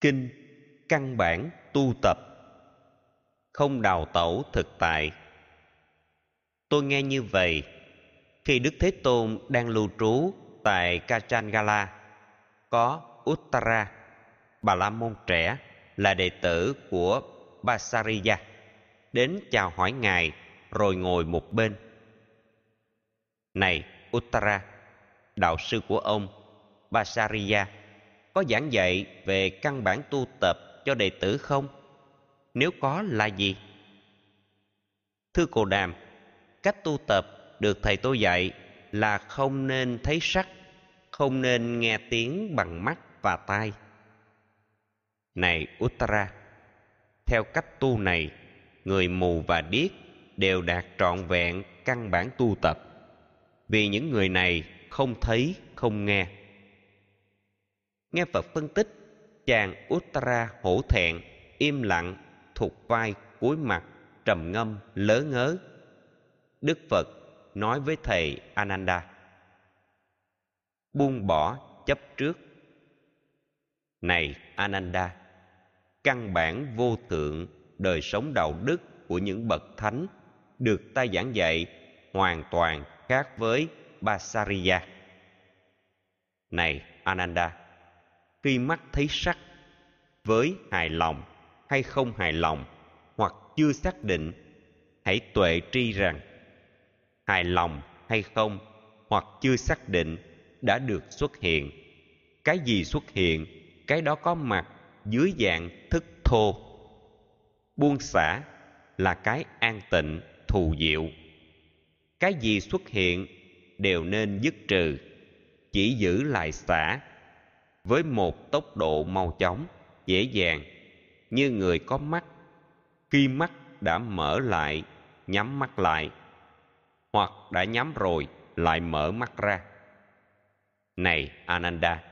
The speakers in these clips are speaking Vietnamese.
kinh, căn bản tu tập, không đào tẩu thực tại. Tôi nghe như vậy khi đức thế tôn đang lưu trú tại kachangala có uttara. Bà la môn trẻ là đệ tử của basariya, đến chào hỏi ngài rồi ngồi một bên. Này uttara, đạo sư của ông basariya có giảng dạy về căn bản tu tập cho đệ tử không? Nếu có là gì? Thưa cô đàm, cách tu tập được thầy tôi dạy là không nên thấy sắc, không nên nghe tiếng bằng mắt và tai. Này uttara, theo cách tu này, người mù và điếc đều đạt trọn vẹn căn bản tu tập. Vì những người này không thấy, không nghe nghe phật phân tích chàng uttara hổ thẹn im lặng thụt vai cúi mặt trầm ngâm lớ ngớ đức phật nói với thầy ananda buông bỏ chấp trước này ananda căn bản vô thượng đời sống đạo đức của những bậc thánh được ta giảng dạy hoàn toàn khác với Basariya. Này Ananda, khi mắt thấy sắc với hài lòng hay không hài lòng hoặc chưa xác định, hãy tuệ tri rằng hài lòng hay không hoặc chưa xác định đã được xuất hiện. Cái gì xuất hiện, cái đó có mặt dưới dạng thức thô buông xả là cái an tịnh thù diệu cái gì xuất hiện đều nên dứt trừ chỉ giữ lại xả với một tốc độ mau chóng, dễ dàng, như người có mắt, khi mắt đã mở lại, nhắm mắt lại, hoặc đã nhắm rồi, lại mở mắt ra. Này, ananda,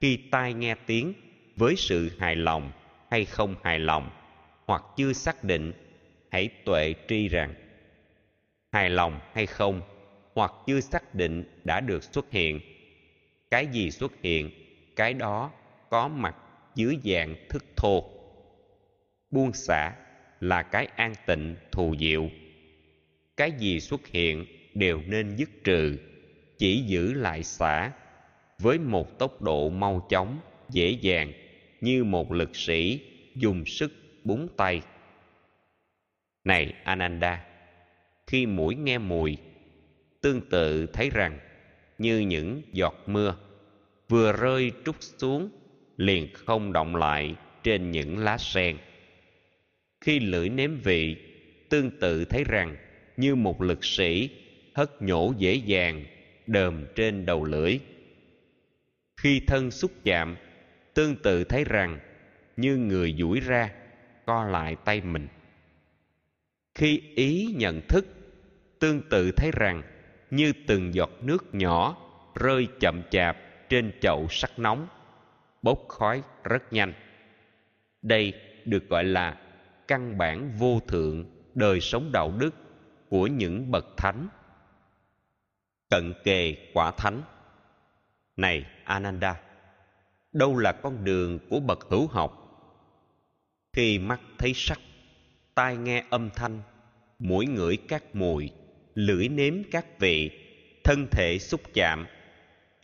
khi tai nghe tiếng với sự hài lòng hay không hài lòng, hoặc chưa xác định, hãy tuệ tri rằng, hài lòng hay không, hoặc chưa xác định đã được xuất hiện. Cái gì xuất hiện cái đó có mặt dưới dạng thức thô. Buông xả là cái an tịnh, thù diệu. Cái gì xuất hiện đều nên dứt trừ, chỉ giữ lại xả với một tốc độ mau chóng, dễ dàng, như một lực sĩ dùng sức búng tay. Này ananda, khi mũi nghe mùi, tương tự thấy rằng như những giọt mưa vừa rơi trút xuống, liền không động lại trên những lá sen. Khi lưỡi nếm vị, tương tự thấy rằng như một lực sĩ hất nhổ dễ dàng đờm trên đầu lưỡi. Khi thân xúc chạm, tương tự thấy rằng như người duỗi ra, co lại tay mình. Khi ý nhận thức, tương tự thấy rằng như từng giọt nước nhỏ rơi chậm chạp trên chậu sắt nóng, bốc khói rất nhanh. Đây được gọi là căn bản vô thượng đời sống đạo đức của những bậc thánh. Cận kề quả thánh. Này ananda, đâu là con đường của bậc hữu học? Khi mắt thấy sắc, tai nghe âm thanh, mũi ngửi các mùi, lưỡi nếm các vị, thân thể xúc chạm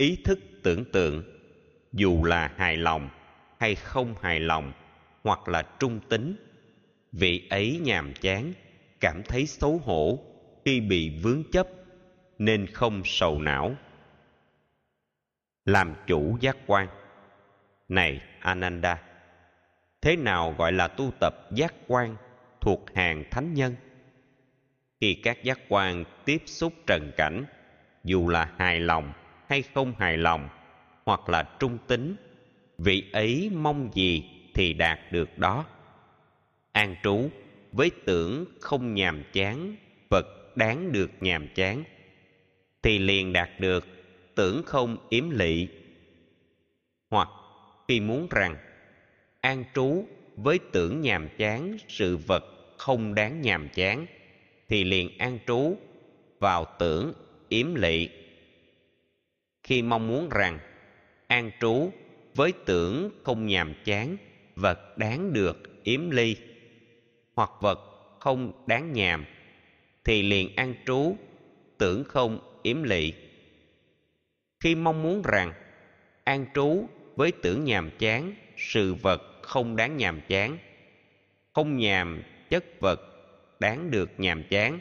ý thức tưởng tượng, dù là hài lòng hay không hài lòng hoặc là trung tính. Vị ấy nhàm chán, cảm thấy xấu hổ khi bị vướng chấp nên không sầu não. Làm chủ giác quan. Này ananda, thế nào gọi là tu tập giác quan thuộc hàng thánh nhân? Khi các giác quan tiếp xúc trần cảnh, dù là hài lòng hay không hài lòng, hoặc là trung tính. Vị ấy mong gì thì đạt được đó. An trú, với tưởng không nhàm chán vật đáng được nhàm chán, thì liền đạt được tưởng không yếm lỵ hoặc khi muốn rằng, an trú với tưởng nhàm chán sự vật không đáng nhàm chán, thì liền an trú vào tưởng yếm lỵ khi mong muốn rằng an trú với tưởng không nhàm chán, vật đáng được yếm ly hoặc vật không đáng nhàm, thì liền an trú, tưởng không yếm lỵ khi mong muốn rằng an trú với tưởng nhàm chán, sự vật không đáng nhàm chán, không nhàm chất vật đáng được nhàm chán,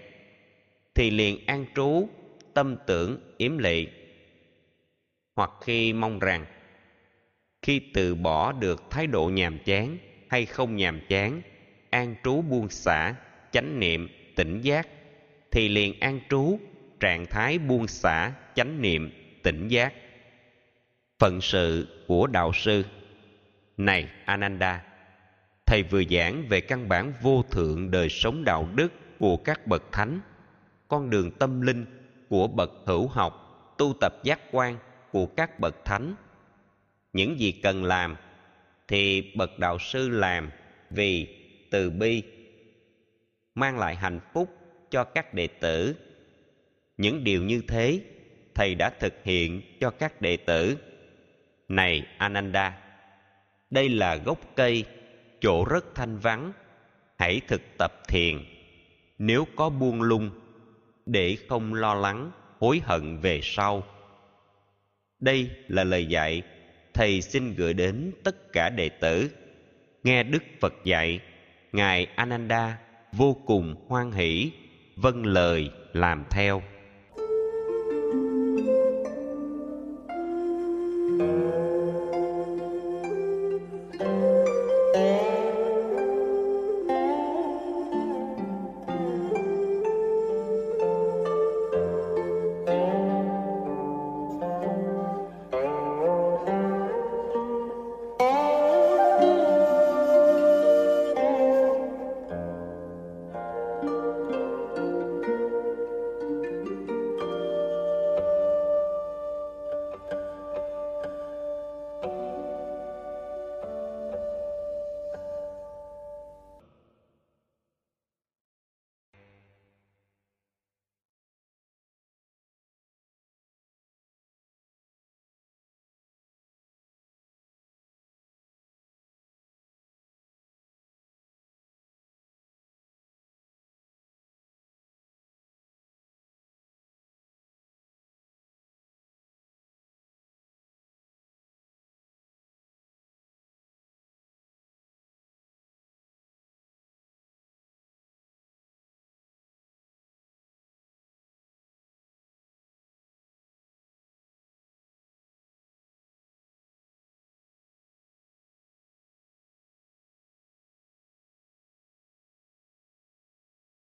thì liền an trú, tâm tưởng yếm lỵ hoặc khi mong rằng. Khi từ bỏ được thái độ nhàm chán hay không nhàm chán, an trú buông xả, chánh niệm, tỉnh giác, thì liền an trú, trạng thái buông xả, chánh niệm, tỉnh giác. Phận sự của đạo sư. Này ananda, thầy vừa giảng về căn bản vô thượng đời sống đạo đức của các bậc thánh, con đường tâm linh của bậc hữu học, tu tập giác quan của các bậc thánh. Những gì cần làm thì bậc đạo sư làm vì từ bi, mang lại hạnh phúc cho các đệ tử. Những điều như thế, thầy đã thực hiện cho các đệ tử. Này ananda, đây là gốc cây, chỗ rất thanh vắng. Hãy thực tập thiền. Nếu có buông lung, để không lo lắng, hối hận về sau đây là lời dạy. Thầy xin gửi đến tất cả đệ tử. Nghe đức phật dạy, ngài ananda vô cùng hoan hỷ vâng lời làm theo.